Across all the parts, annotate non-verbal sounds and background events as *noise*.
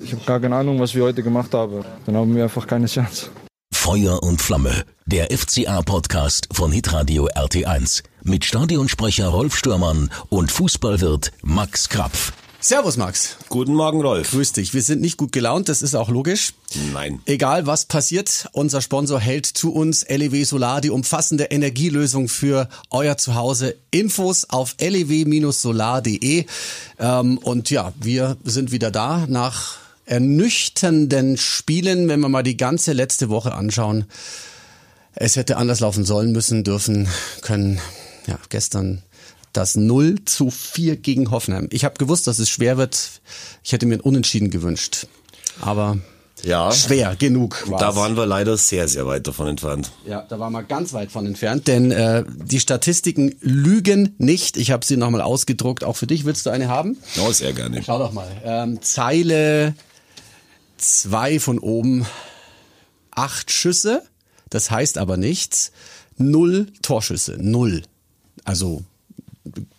Ich habe gar keine Ahnung, was wir heute gemacht haben. Dann haben wir einfach keine Chance. Feuer und Flamme, der FCA-Podcast von Hitradio RT1 mit Stadionsprecher Rolf Stürmann und Fußballwirt Max Krapf. Servus Max. Guten Morgen, Rolf. Grüß dich. Wir sind nicht gut gelaunt, das ist auch logisch. Nein. Egal was passiert, unser Sponsor hält zu uns LEW Solar, die umfassende Energielösung für euer Zuhause. Infos auf lew-solar.de. Ähm, und ja, wir sind wieder da nach ernüchternden Spielen, wenn wir mal die ganze letzte Woche anschauen. Es hätte anders laufen sollen, müssen, dürfen, können. Ja, gestern das 0 zu 4 gegen Hoffenheim. Ich habe gewusst, dass es schwer wird. Ich hätte mir ein Unentschieden gewünscht. Aber ja, schwer genug war's. Da waren wir leider sehr, sehr weit davon entfernt. Ja, da waren wir ganz weit von entfernt, denn äh, die Statistiken lügen nicht. Ich habe sie nochmal ausgedruckt. Auch für dich willst du eine haben? Oh, sehr gerne. Schau doch mal. Ähm, Zeile 2 von oben, acht Schüsse. Das heißt aber nichts. Null Torschüsse. Null. Also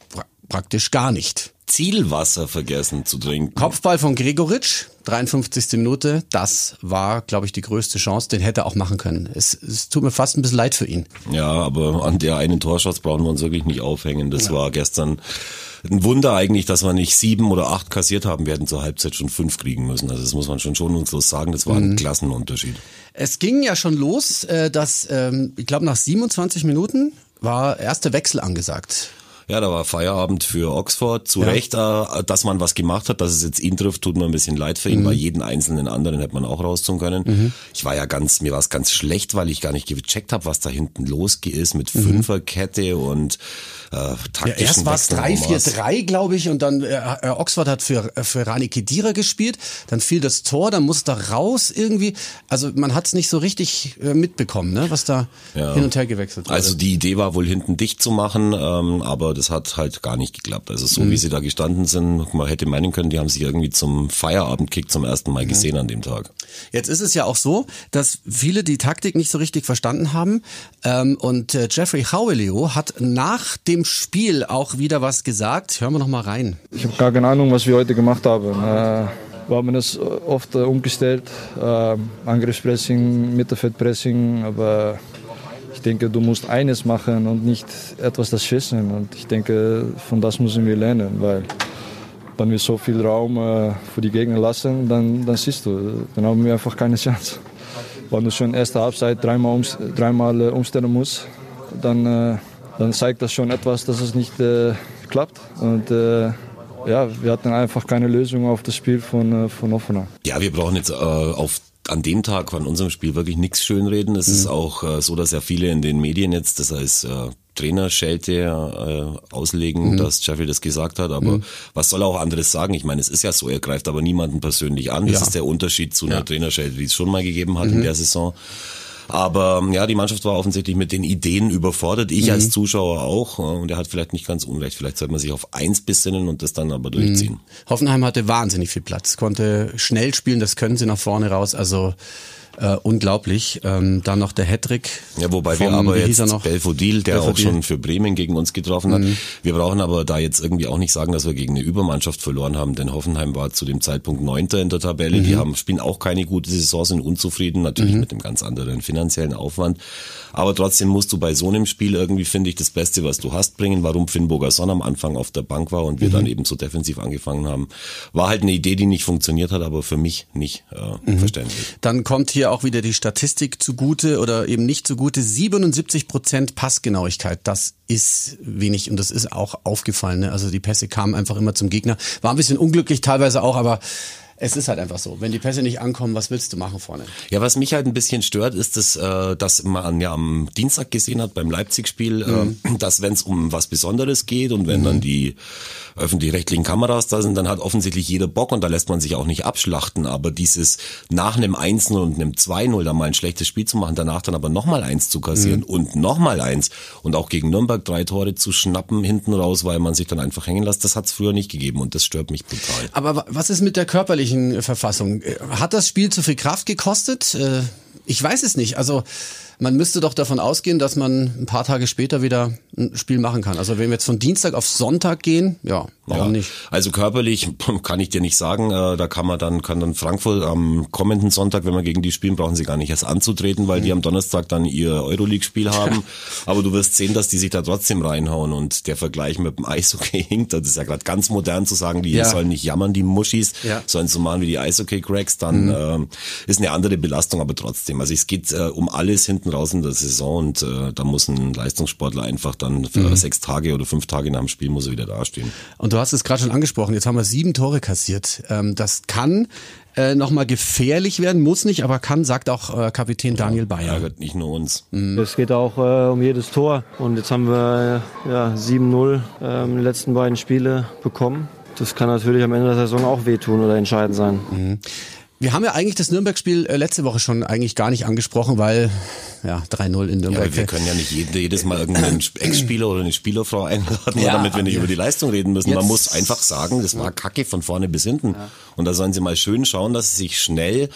pra praktisch gar nicht. Zielwasser vergessen zu trinken. Kopfball von Gregoritsch, 53. Minute. Das war, glaube ich, die größte Chance. Den hätte er auch machen können. Es, es tut mir fast ein bisschen leid für ihn. Ja, aber an der einen Torschuss brauchen wir uns wirklich nicht aufhängen. Das ja. war gestern ein Wunder eigentlich, dass wir nicht sieben oder acht kassiert haben. Hätten zur Halbzeit schon fünf kriegen müssen. Also das muss man schon schonungslos sagen. Das war ein mhm. Klassenunterschied. Es ging ja schon los, äh, dass, ähm, ich glaube, nach 27 Minuten war erster Wechsel angesagt. Ja, da war Feierabend für Oxford. Zu ja. Recht, äh, dass man was gemacht hat, dass es jetzt ihn trifft, tut mir ein bisschen leid für ihn, mhm. weil jeden einzelnen anderen hätte man auch rausziehen können. Mhm. Ich war ja ganz, mir war es ganz schlecht, weil ich gar nicht gecheckt habe, was da hinten los ist mit mhm. Fünferkette und äh, taktischen ja, Erst war es 3-4-3, glaube ich, und dann äh, äh, Oxford hat für, äh, für Rani Kedira gespielt, dann fiel das Tor, dann musste er raus irgendwie. Also man hat es nicht so richtig äh, mitbekommen, ne, was da ja. hin und her gewechselt wurde. Also die Idee war wohl hinten dicht zu machen, ähm, aber das hat halt gar nicht geklappt. Also so mhm. wie sie da gestanden sind, man hätte meinen können, die haben sich irgendwie zum Feierabendkick zum ersten Mal gesehen an dem Tag. Jetzt ist es ja auch so, dass viele die Taktik nicht so richtig verstanden haben ähm, und äh, Jeffrey Howelio hat nach dem Spiel auch wieder was gesagt. Hören wir noch mal rein. Ich habe gar keine Ahnung, was wir heute gemacht haben. Äh wir haben es oft äh, umgestellt, äh, Angriffspressing, Mittelfeldpressing, aber ich denke, du musst eines machen und nicht etwas das schießen. Und ich denke, von das müssen wir lernen, weil wenn wir so viel Raum äh, für die Gegner lassen, dann, dann siehst du, dann haben wir einfach keine Chance. Wenn du schon erste Halbzeit dreimal, ums, dreimal äh, umstellen musst, dann, äh, dann zeigt das schon etwas, dass es nicht äh, klappt. Und äh, ja, wir hatten einfach keine Lösung auf das Spiel von, äh, von Offenheim. Ja, wir brauchen jetzt auf an dem Tag von unserem Spiel wirklich nichts schönreden. Es mhm. ist auch äh, so, dass ja viele in den Medien jetzt, das heißt äh, Trainerschelte äh, auslegen, mhm. dass Jeffrey das gesagt hat. Aber mhm. was soll er auch anderes sagen? Ich meine, es ist ja so, er greift aber niemanden persönlich an. Das ja. ist der Unterschied zu einer ja. Trainerschelte, die es schon mal gegeben hat in mhm. der Saison. Aber ja, die Mannschaft war offensichtlich mit den Ideen überfordert. Ich mhm. als Zuschauer auch. Und er hat vielleicht nicht ganz unrecht. Vielleicht sollte man sich auf eins besinnen und das dann aber durchziehen. Mhm. Hoffenheim hatte wahnsinnig viel Platz, konnte schnell spielen, das können sie nach vorne raus. Also äh, unglaublich. Ähm, dann noch der Hattrick. Ja, wobei vom, wir aber jetzt noch? Belfodil, der Belfodil. auch schon für Bremen gegen uns getroffen hat. Mhm. Wir brauchen aber da jetzt irgendwie auch nicht sagen, dass wir gegen eine Übermannschaft verloren haben, denn Hoffenheim war zu dem Zeitpunkt Neunter in der Tabelle. Mhm. Die haben spielen auch keine gute Saison, sind unzufrieden, natürlich mhm. mit dem ganz anderen finanziellen Aufwand. Aber trotzdem musst du bei so einem Spiel irgendwie, finde ich, das Beste, was du hast, bringen. Warum Finnburger Sonn am Anfang auf der Bank war und wir mhm. dann eben so defensiv angefangen haben, war halt eine Idee, die nicht funktioniert hat, aber für mich nicht äh, mhm. verständlich. Dann kommt hier auch wieder die Statistik zugute oder eben nicht zugute. 77 Prozent Passgenauigkeit, das ist wenig und das ist auch aufgefallen. Ne? Also die Pässe kamen einfach immer zum Gegner. War ein bisschen unglücklich teilweise auch, aber es ist halt einfach so. Wenn die Pässe nicht ankommen, was willst du machen vorne? Ja, was mich halt ein bisschen stört, ist, dass, äh, dass man ja am Dienstag gesehen hat beim Leipzig-Spiel, äh, mhm. äh, dass wenn es um was Besonderes geht und wenn mhm. dann die öffentlich-rechtlichen Kameras da sind, dann hat offensichtlich jeder Bock und da lässt man sich auch nicht abschlachten. Aber dieses nach einem 1 und einem 2-0 da mal ein schlechtes Spiel zu machen, danach dann aber nochmal eins zu kassieren mhm. und nochmal eins und auch gegen Nürnberg drei Tore zu schnappen hinten raus, weil man sich dann einfach hängen lässt, das hat es früher nicht gegeben und das stört mich brutal. Aber was ist mit der körperlichen körperlichen Verfassung. Hat das Spiel zu viel Kraft gekostet? Äh, ich weiß es nicht. Also man müsste doch davon ausgehen, dass man ein paar Tage später wieder ein Spiel machen kann. Also wenn wir jetzt von Dienstag auf Sonntag gehen, ja, warum ja, nicht? Also körperlich *laughs* kann ich dir nicht sagen, äh, da kann man dann, kann dann Frankfurt am kommenden Sonntag, wenn wir gegen die spielen, brauchen sie gar nicht erst anzutreten, weil mhm. die am Donnerstag dann ihr Euroleague-Spiel *laughs* haben. Aber du wirst sehen, dass die sich da trotzdem reinhauen und der Vergleich mit dem Eishockey *laughs* hinkt. Das ist ja gerade ganz modern zu sagen, die ja. sollen nicht jammern, die Muschis, ja. sollen so machen wie die Eishockey-Cracks, dann mhm. äh, ist eine andere Belastung, aber trotzdem. Also es geht äh, um alles hinten raus in der Saison und äh, da muss ein Leistungssportler einfach dann für mhm. sechs Tage oder fünf Tage nach dem Spiel muss er wieder dastehen. Und du hast es gerade schon angesprochen, jetzt haben wir sieben Tore kassiert. Ähm, das kann äh, nochmal gefährlich werden, muss nicht, aber kann, sagt auch äh, Kapitän Daniel Bayer. Ärgert nicht nur uns. Mhm. Es geht auch äh, um jedes Tor und jetzt haben wir äh, ja, 7-0 ähm, die letzten beiden Spiele bekommen. Das kann natürlich am Ende der Saison auch wehtun oder entscheidend sein. Mhm. Wir haben ja eigentlich das Nürnberg-Spiel äh, letzte Woche schon eigentlich gar nicht angesprochen, weil ja 3-0 in Nürnberg. Ja, wir können ja nicht jedes Mal irgendeinen *clears throat* Ex-Spieler oder eine Spielerfrau einladen, ja, damit wir nicht ja. über die Leistung reden müssen. Man muss einfach sagen, das war Kacke von vorne bis hinten. Und da sollen sie mal schön schauen, dass sie sich schnell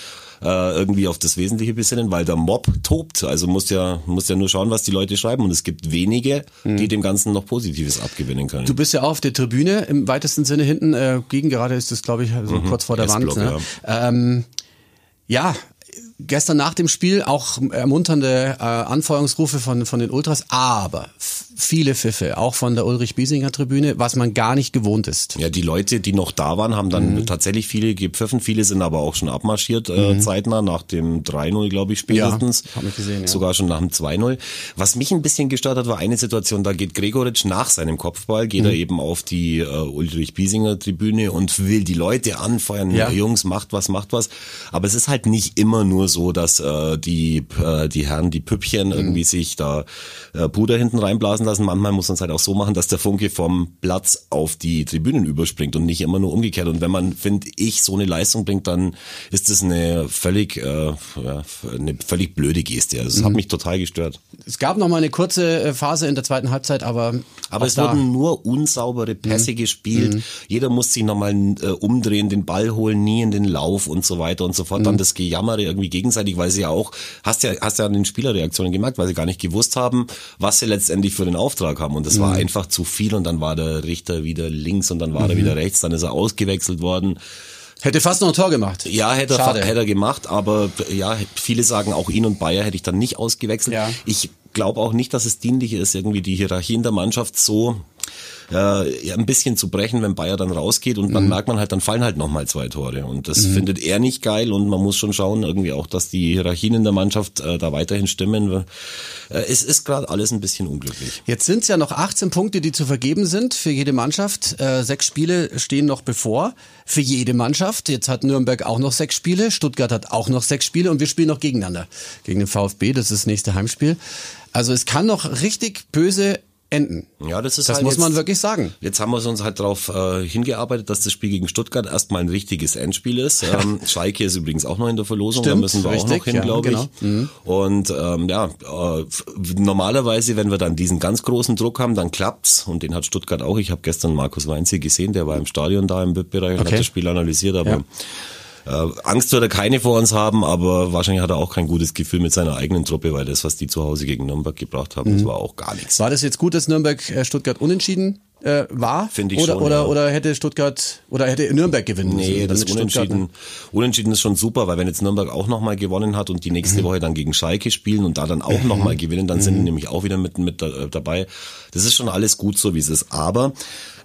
äh, irgendwie auf das Wesentliche besinnen, weil der Mob tobt. Also muss ja, muss ja nur schauen, was die Leute schreiben. Und es gibt wenige, mhm. die dem Ganzen noch Positives abgewinnen können. Du bist ja auch auf der Tribüne im weitesten Sinne hinten. Äh, gegen gerade ist das, glaube ich, so mhm. kurz vor der Wand. Ne? Ja. Ähm, ja, gestern nach dem Spiel auch ermunternde äh, Anfeuerungsrufe von, von den Ultras, aber viele Pfiffe, auch von der Ulrich-Biesinger Tribüne, was man gar nicht gewohnt ist. Ja, die Leute, die noch da waren, haben dann mhm. tatsächlich viele gepfiffen, viele sind aber auch schon abmarschiert äh, mhm. zeitnah, nach dem 3-0, glaube ich, spätestens. Ja, hab ich gesehen, ja. Sogar schon nach dem 2-0. Was mich ein bisschen gestört hat, war eine Situation, da geht Gregoritsch nach seinem Kopfball, geht mhm. er eben auf die äh, Ulrich-Biesinger Tribüne und will die Leute anfeuern, ja. Jungs, macht was, macht was. Aber es ist halt nicht immer nur so, dass äh, die, äh, die Herren, die Püppchen mhm. irgendwie sich da äh, Puder hinten reinblasen lassen. Manchmal muss man es halt auch so machen, dass der Funke vom Platz auf die Tribünen überspringt und nicht immer nur umgekehrt. Und wenn man, finde ich, so eine Leistung bringt, dann ist das eine völlig, äh, eine völlig blöde Geste. Also das mhm. hat mich total gestört. Es gab noch mal eine kurze äh, Phase in der zweiten Halbzeit, aber aber es wurden nur unsaubere Pässe mhm. gespielt. Mhm. Jeder muss sich nochmal äh, umdrehen, den Ball holen, nie in den Lauf und so weiter und so fort. Dann mhm. das Gejammere irgendwie gegenseitig, weil sie ja auch, hast ja, hast ja an den Spielerreaktionen gemerkt, weil sie gar nicht gewusst haben, was sie letztendlich für den Auftrag haben. Und das war mhm. einfach zu viel und dann war der Richter wieder links und dann war er mhm. wieder rechts, dann ist er ausgewechselt worden. Hätte fast noch ein Tor gemacht. Ja, hätte er, hätte er gemacht, aber ja, viele sagen auch ihn und Bayer hätte ich dann nicht ausgewechselt. Ja. Ich glaube auch nicht, dass es dienlich ist, irgendwie die Hierarchie in der Mannschaft so äh, ein bisschen zu brechen, wenn Bayer dann rausgeht und dann mhm. merkt man halt, dann fallen halt nochmal zwei Tore und das mhm. findet er nicht geil und man muss schon schauen irgendwie auch, dass die Hierarchien in der Mannschaft äh, da weiterhin stimmen. Äh, es ist gerade alles ein bisschen unglücklich. Jetzt sind es ja noch 18 Punkte, die zu vergeben sind für jede Mannschaft. Äh, sechs Spiele stehen noch bevor für jede Mannschaft. Jetzt hat Nürnberg auch noch sechs Spiele, Stuttgart hat auch noch sechs Spiele und wir spielen noch gegeneinander. Gegen den VfB, das ist das nächste Heimspiel. Also es kann noch richtig böse enden. Ja, das ist das halt muss man wirklich sagen. Jetzt haben wir uns halt darauf äh, hingearbeitet, dass das Spiel gegen Stuttgart erstmal ein richtiges Endspiel ist. *laughs* Ähm, Schalke ist übrigens auch noch in der Verlosung, Stimmt, da müssen wir richtig, auch noch hin, ja, glaube genau. ich. Mhm. Und ähm, ja, äh, normalerweise, wenn wir dann diesen ganz großen Druck haben, dann klappt's und den hat Stuttgart auch. Ich habe gestern Markus Weinz hier gesehen, der war im Stadion da im BIP-Bereich und okay. hat das Spiel analysiert, aber ja. Äh, Angst wird er keine vor uns haben, aber wahrscheinlich hat er auch kein gutes Gefühl mit seiner eigenen Truppe, weil das, was die zu Hause gegen Nürnberg gebracht haben, mhm. das war auch gar nichts. War das jetzt gut, dass Nürnberg äh, Stuttgart unentschieden äh, war? Finde ich oder, schon. Oder, ja. oder hätte Stuttgart oder hätte Nürnberg gewinnen müssen? Nee, das Unentschieden, Unentschieden ist schon super, weil wenn jetzt Nürnberg auch nochmal gewonnen hat und die nächste mhm. Woche dann gegen Schalke spielen und da dann auch mhm. nochmal gewinnen, dann sind die mhm. nämlich auch wieder mit, mit äh, dabei. Das ist schon alles gut so, wie es ist. Aber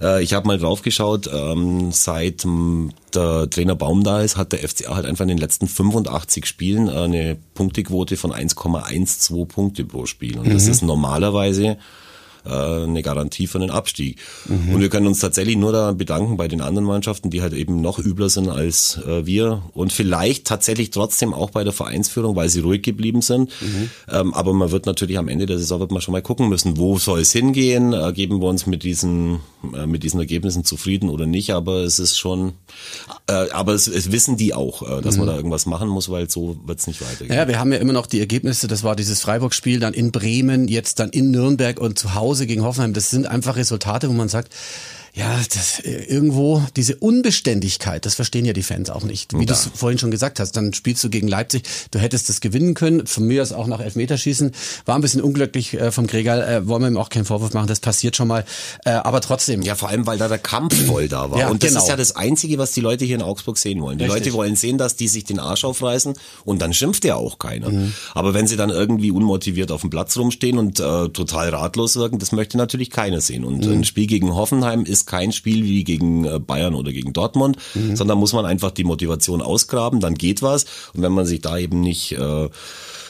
äh, ich habe mal drauf geschaut, ähm, seit ähm, der Trainer Baum da ist, hat der FCA halt einfach in den letzten 85 Spielen eine Punktequote von 1,12 Punkte pro Spiel. Und mhm. das ist normalerweise äh, eine Garantie für einen Abstieg. Mhm. Und wir können uns tatsächlich nur da bedanken bei den anderen Mannschaften, die halt eben noch übler sind als äh, wir und vielleicht tatsächlich trotzdem auch bei der Vereinsführung, weil sie ruhig geblieben sind. Mhm. Ähm, aber man wird natürlich am Ende der Saison wird man schon mal gucken müssen, wo soll es hingehen? Äh, geben wir uns mit diesen äh, mit diesen Ergebnissen zufrieden oder nicht? Aber es ist schon, äh, aber es, es wissen die auch, äh, dass mhm. man da irgendwas machen muss, weil so wird es nicht weitergehen. Ja, wir haben ja immer noch die Ergebnisse. Das war dieses Freiburg-Spiel, dann in Bremen, jetzt dann in Nürnberg und zu Hause Hause gegen Hoffenheim, das sind einfach Resultate, wo man sagt, Ja, das, äh, irgendwo diese Unbeständigkeit, das verstehen ja die Fans auch nicht. Wie Ja. du es vorhin schon gesagt hast, dann spielst du gegen Leipzig, du hättest das gewinnen können, von mir aus auch nach Elfmeterschießen, war ein bisschen unglücklich äh, vom Gregal, äh, wollen wir ihm auch keinen Vorwurf machen, das passiert schon mal, äh, aber trotzdem. Ja, vor allem, weil da der Kampf voll da war. Ja, und das genau. ist ja das Einzige, was die Leute hier in Augsburg sehen wollen. Die Richtig. Leute wollen sehen, dass die sich den Arsch aufreißen und dann schimpft ja auch keiner. Mhm. Aber wenn sie dann irgendwie unmotiviert auf dem Platz rumstehen und äh, total ratlos wirken, das möchte natürlich keiner sehen. Und Mhm. ein Spiel gegen Hoffenheim ist kein Spiel wie gegen äh, Bayern oder gegen Dortmund, Mhm. sondern muss man einfach die Motivation ausgraben, dann geht was. Und wenn man sich da eben nicht äh,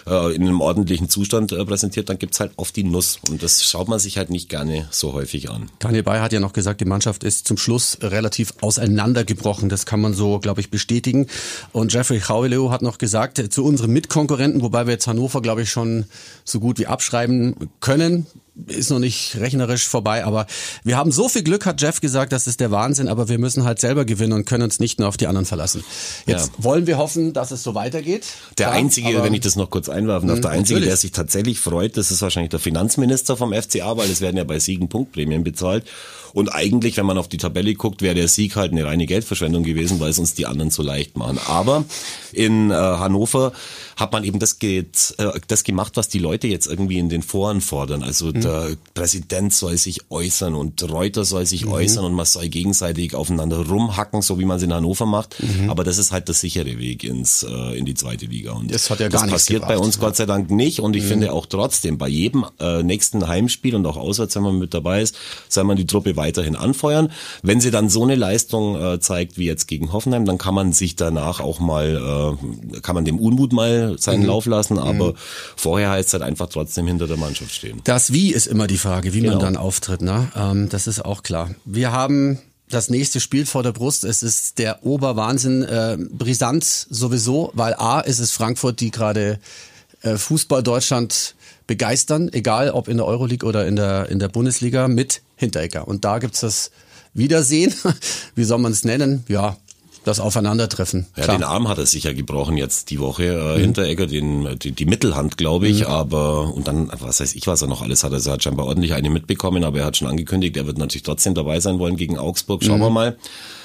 äh, in einem ordentlichen Zustand äh, präsentiert, dann gibt's halt auf die Nuss. Und das schaut man sich halt nicht gerne so häufig an. Daniel Bayer hat ja noch gesagt, die Mannschaft ist zum Schluss relativ auseinandergebrochen. Das kann man so, glaube ich, bestätigen. Und Jeffrey Chauleo hat noch gesagt, äh, zu unseren Mitkonkurrenten, wobei wir jetzt Hannover, glaube ich, schon so gut wie abschreiben können, ist noch nicht rechnerisch vorbei, aber wir haben so viel Glück, hat Jeff gesagt, das ist der Wahnsinn, aber wir müssen halt selber gewinnen und können uns nicht nur auf die anderen verlassen. Jetzt Ja. wollen wir hoffen, dass es so weitergeht. Der Klar, einzige, wenn ich das noch kurz einwerfen darf, Mhm, der einzige, natürlich. der sich tatsächlich freut, das ist wahrscheinlich der Finanzminister vom FCA, weil es werden ja bei Siegen Punktprämien bezahlt. Und eigentlich, wenn man auf die Tabelle guckt, wäre der Sieg halt eine reine Geldverschwendung gewesen, weil es uns die anderen so leicht machen. Aber in äh, Hannover hat man eben das, geht, äh, das gemacht, was die Leute jetzt irgendwie in den Foren fordern. Also Mhm. der Präsident soll sich äußern und Reuter soll sich Mhm. äußern und man soll gegenseitig aufeinander rumhacken, so wie man es in Hannover macht. Mhm. Aber das ist halt der sichere Weg ins äh, in die zweite Liga. Und Das hat ja gar das passiert bei gebracht. uns Gott sei Dank nicht. Und ich Mhm. finde auch trotzdem, bei jedem äh, nächsten Heimspiel und auch auswärts, wenn man mit dabei ist, soll man die Truppe weiterhin anfeuern. Wenn sie dann so eine Leistung äh, zeigt wie jetzt gegen Hoffenheim, dann kann man sich danach auch mal, äh, kann man dem Unmut mal seinen Mhm. Lauf lassen. Aber vorher heißt es halt einfach trotzdem hinter der Mannschaft stehen. Das Wie ist immer die Frage, wie man Genau. dann auftritt. Ne? Ähm, das ist auch klar. Wir haben das nächste Spiel vor der Brust. Es ist der Oberwahnsinn, äh, brisant sowieso, weil A ist es Frankfurt, die gerade äh, Fußball Deutschland begeistern, egal ob in der Euroleague oder in der, in der Bundesliga mit Hinteregger. Und da gibt's das Wiedersehen, *laughs* wie soll man es nennen? Ja, das Aufeinandertreffen. Ja, Klar. Mhm. den Arm hat er sicher gebrochen jetzt die Woche, äh, Hinteregger, den, die, die Mittelhand, glaube ich, aber, und dann, was weiß ich, was er noch alles hat, also er hat scheinbar ordentlich eine mitbekommen, aber er hat schon angekündigt, er wird natürlich trotzdem dabei sein wollen gegen Augsburg, schauen Mhm. wir mal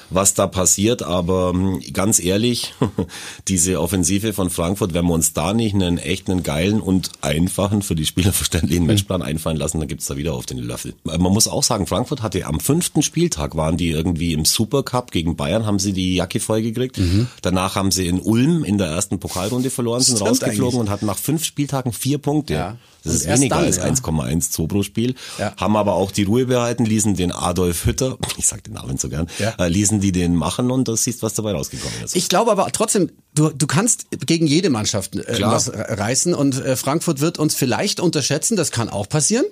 was da passiert, aber hm, ganz ehrlich, *laughs* diese Offensive von Frankfurt, wenn wir uns da nicht einen echten, geilen und einfachen, für die Spieler verständlichen Matchplan einfallen lassen, dann gibt's da wieder auf den Löffel. Äh, Man muss auch sagen, Frankfurt hatte am fünften Spieltag, waren die irgendwie im Supercup gegen Bayern, haben sie die Jacke voll gekriegt. Danach haben sie in Ulm in der ersten Pokalrunde verloren, sind Stimmt rausgeflogen eigentlich. und hatten nach fünf Spieltagen vier Punkte. Ja. Das Und ist weniger dann, als ja. 1,12 pro Spiel. Ja. Haben aber auch die Ruhe behalten, ließen den Adolf Hütter, *laughs* ich sag den Namen so gern, Ja. äh, ließen die den machen und das siehst, was dabei rausgekommen ist. Ich glaube aber trotzdem, du, du kannst gegen jede Mannschaft äh, was reißen und äh, Frankfurt wird uns vielleicht unterschätzen, das kann auch passieren.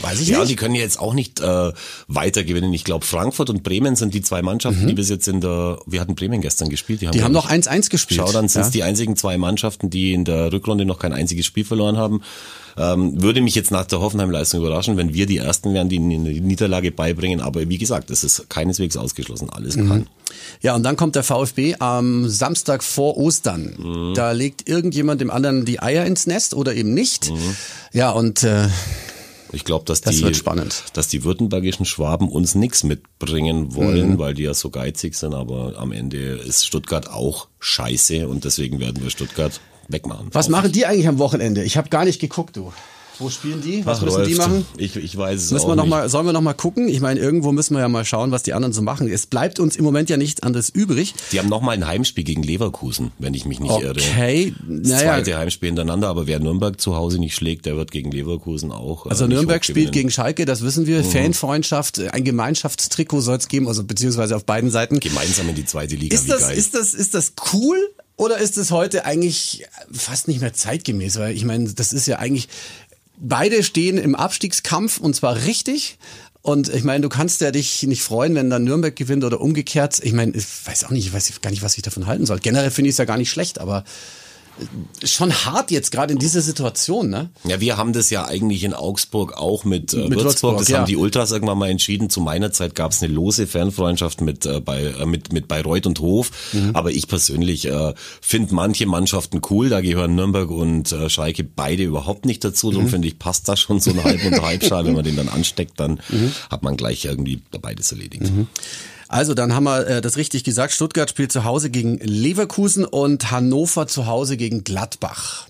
Weiß ich ja, nicht. die können jetzt auch nicht äh, weiter gewinnen. Ich glaube, Frankfurt und Bremen sind die zwei Mannschaften, die bis jetzt in der, wir hatten Bremen gestern gespielt. Mhm. die haben glaub noch ich, 1-1 gespielt. Schau, dann sind es ja. die einzigen zwei Mannschaften, die in der Rückrunde noch kein einziges Spiel verloren haben. Ähm, würde mich jetzt nach der Hoffenheim-Leistung überraschen, wenn wir die Ersten wären, die eine Niederlage beibringen. Aber wie gesagt, es ist keineswegs ausgeschlossen. Alles Mhm. kann. Ja, und dann kommt der VfB am Samstag vor Ostern. Mhm. Da legt irgendjemand dem anderen die Eier ins Nest oder eben nicht. Mhm. Ja, und äh, Ich glaube, dass Das die, dass die württembergischen Schwaben uns nichts mitbringen Mhm. wollen, weil die ja so geizig sind. Aber am Ende ist Stuttgart auch scheiße und deswegen werden wir Stuttgart wegmachen. was machen die eigentlich am Wochenende? Ich habe gar nicht geguckt, du. Wo spielen die? Was Ach, müssen die Rolf, machen? Ich, ich weiß es Müssen auch wir noch nicht. mal, sollen wir noch mal gucken? Ich meine, irgendwo müssen wir ja mal schauen, was die anderen so machen. Es bleibt uns im Moment ja nichts anderes übrig. Die haben nochmal ein Heimspiel gegen Leverkusen, wenn ich mich nicht irre. Okay, Das naja. zweite Heimspiel hintereinander, aber wer Nürnberg zu Hause nicht schlägt, der wird gegen Leverkusen auch. äh, Also nicht Nürnberg spielt gegen Schalke, das wissen Mhm. wir. Fanfreundschaft, ein Gemeinschaftstrikot soll es geben, also beziehungsweise auf beiden Seiten. Gemeinsam in die zweite Liga, Ist wie das, geil. ist das, ist das cool? Oder ist es heute eigentlich fast nicht mehr zeitgemäß? Weil ich meine, das ist ja eigentlich, beide stehen im Abstiegskampf und zwar richtig. Und ich meine, du kannst ja dich nicht freuen, wenn dann Nürnberg gewinnt oder umgekehrt. Ich meine, ich weiß auch nicht, ich weiß gar nicht, was ich davon halten soll. Generell finde ich es ja gar nicht schlecht, aber schon hart jetzt gerade in dieser Situation, ne? Ja, wir haben das ja eigentlich in Augsburg auch mit, äh, Mit Würzburg. Würzburg, Das ja. haben die Ultras irgendwann mal entschieden. Zu meiner Zeit gab es eine lose Fernfreundschaft mit, äh, bei, äh, mit, mit Bayreuth und Hof. Mhm. Aber ich persönlich äh, finde manche Mannschaften cool. Da gehören Nürnberg und äh, Schalke beide überhaupt nicht dazu. Mhm. Darum finde ich, passt da schon so ein Halb- und Halbschal. *laughs* Wenn man den dann ansteckt, dann Mhm. hat man gleich irgendwie beides erledigt. Also dann haben wir äh, das richtig gesagt. Stuttgart spielt zu Hause gegen Leverkusen und Hannover zu Hause gegen Gladbach.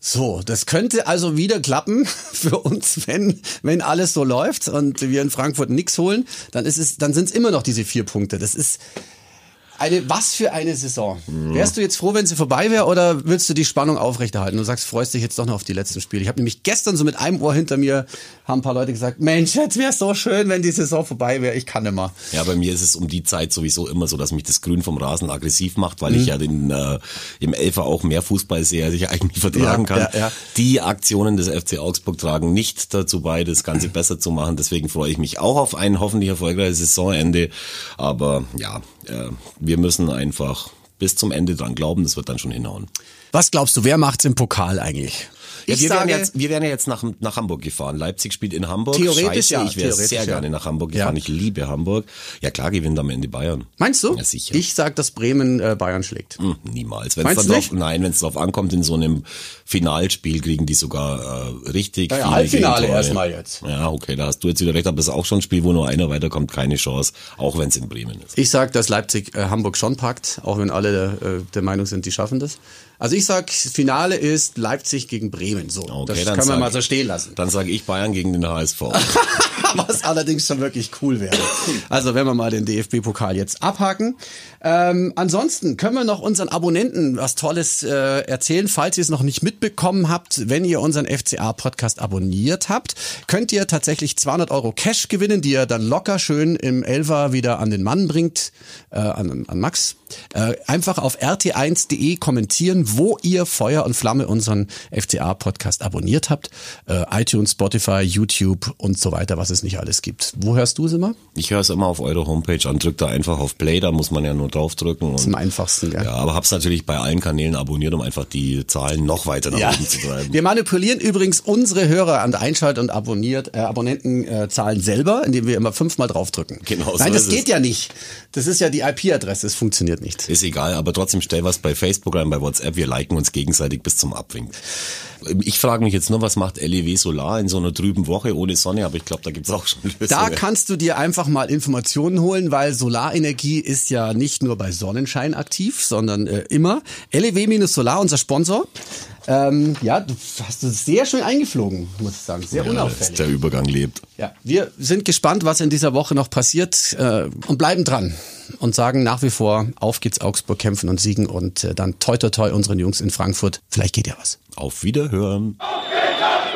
So, das könnte also wieder klappen *laughs* für uns, wenn, wenn alles so läuft und wir in Frankfurt nichts holen, dann ist es, dann sind es immer noch diese vier Punkte. Das ist eine, was für eine Saison. Wärst du jetzt froh, wenn sie vorbei wäre oder willst du die Spannung aufrechterhalten? Du sagst, freust dich jetzt doch noch auf die letzten Spiele. Ich habe nämlich gestern so mit einem Ohr hinter mir, haben ein paar Leute gesagt, Mensch, jetzt wäre so schön, wenn die Saison vorbei wäre. Ich kann immer. Ja, bei mir ist es um die Zeit sowieso immer so, dass mich das Grün vom Rasen aggressiv macht, weil Mhm. ich ja den, äh, im Elfer auch mehr Fußball sehe, als ich eigentlich vertragen Ja, kann. ja, ja. Die Aktionen des FC Augsburg tragen nicht dazu bei, das Ganze *laughs* besser zu machen. Deswegen freue ich mich auch auf ein hoffentlich erfolgreiches Saisonende. Aber ja, äh, wir müssen einfach bis zum Ende dran glauben, das wird dann schon hinhauen. Was glaubst du, wer macht's im Pokal eigentlich? Ja, wir, sage, wären jetzt, wir wären ja jetzt nach, nach Hamburg gefahren. Leipzig spielt in Hamburg. Theoretisch Scheiße, ja, Ich wäre sehr ja. gerne nach Hamburg Ja. gefahren. Ich liebe Hamburg. Ja klar gewinnt am Ende Bayern. meinst du? Ja, sicher. Ich sag, dass Bremen äh, Bayern schlägt. Hm, niemals. Wenn's Meinst dann du drauf, nicht? nein, wenn es drauf ankommt, in so einem Finalspiel kriegen die sogar äh, richtig Ja, ja, viele Halbfinale erstmal jetzt. Ja, okay, da hast du jetzt wieder recht, aber es ist auch schon ein Spiel, wo nur einer weiterkommt, keine Chance, auch wenn es in Bremen ist. Ich sag, dass Leipzig äh, Hamburg schon packt, auch wenn alle äh, der Meinung sind, die schaffen das. Also ich sag, Finale ist Leipzig gegen Bremen. So, Okay, das können wir mal so stehen lassen. Dann sage ich Bayern gegen den HSV. *laughs* Was allerdings schon wirklich cool wäre. Also wenn wir mal den DFB-Pokal jetzt abhaken. Ähm, ansonsten können wir noch unseren Abonnenten was Tolles äh, erzählen. Falls ihr es noch nicht mitbekommen habt, wenn ihr unseren FCA-Podcast abonniert habt, könnt ihr tatsächlich 200 Euro Cash gewinnen, die ihr dann locker schön im Elfer wieder an den Mann bringt, äh, an, an Max. Äh, einfach auf rt1.de kommentieren, wo ihr Feuer und Flamme unseren FCA-Podcast abonniert habt. Äh, iTunes, Spotify, YouTube und so weiter, was es nicht alles gibt. Wo hörst du es immer? Ich höre es immer auf eurer Homepage an, drückt da einfach auf Play, da muss man ja nur draufdrücken. Ist am Und, einfachsten, gell? ja, aber hab's natürlich bei allen Kanälen abonniert, um einfach die Zahlen noch weiter nach Ja. oben zu treiben. Wir manipulieren übrigens unsere Hörer an der Einschalt- und abonniert, äh, Abonnentenzahlen selber, indem wir immer fünfmal draufdrücken. Genau so Nein, das ist geht es. ja nicht. Das ist ja die IP-Adresse, das funktioniert nicht. Ist egal, aber trotzdem stell was bei Facebook rein, bei WhatsApp, wir liken uns gegenseitig bis zum Abwinken. Ich frage mich jetzt nur, was macht LEW Solar in so einer trüben Woche ohne Sonne, aber ich glaube, da gibt's auch schon Lösungen. Da kannst du dir einfach mal Informationen holen, weil Solarenergie ist ja nicht nur bei Sonnenschein aktiv, sondern äh, immer. LEW-Solar, unser Sponsor. Ähm, ja, du hast du sehr schön eingeflogen, muss ich sagen. Sehr ja, unauffällig. der Übergang lebt. Ja, wir sind gespannt, was in dieser Woche noch passiert äh, und bleiben dran und sagen nach wie vor, auf geht's Augsburg, kämpfen und siegen und äh, dann toi toi toi unseren Jungs in Frankfurt. Vielleicht geht ja was. Auf Wiederhören. Auf geht's!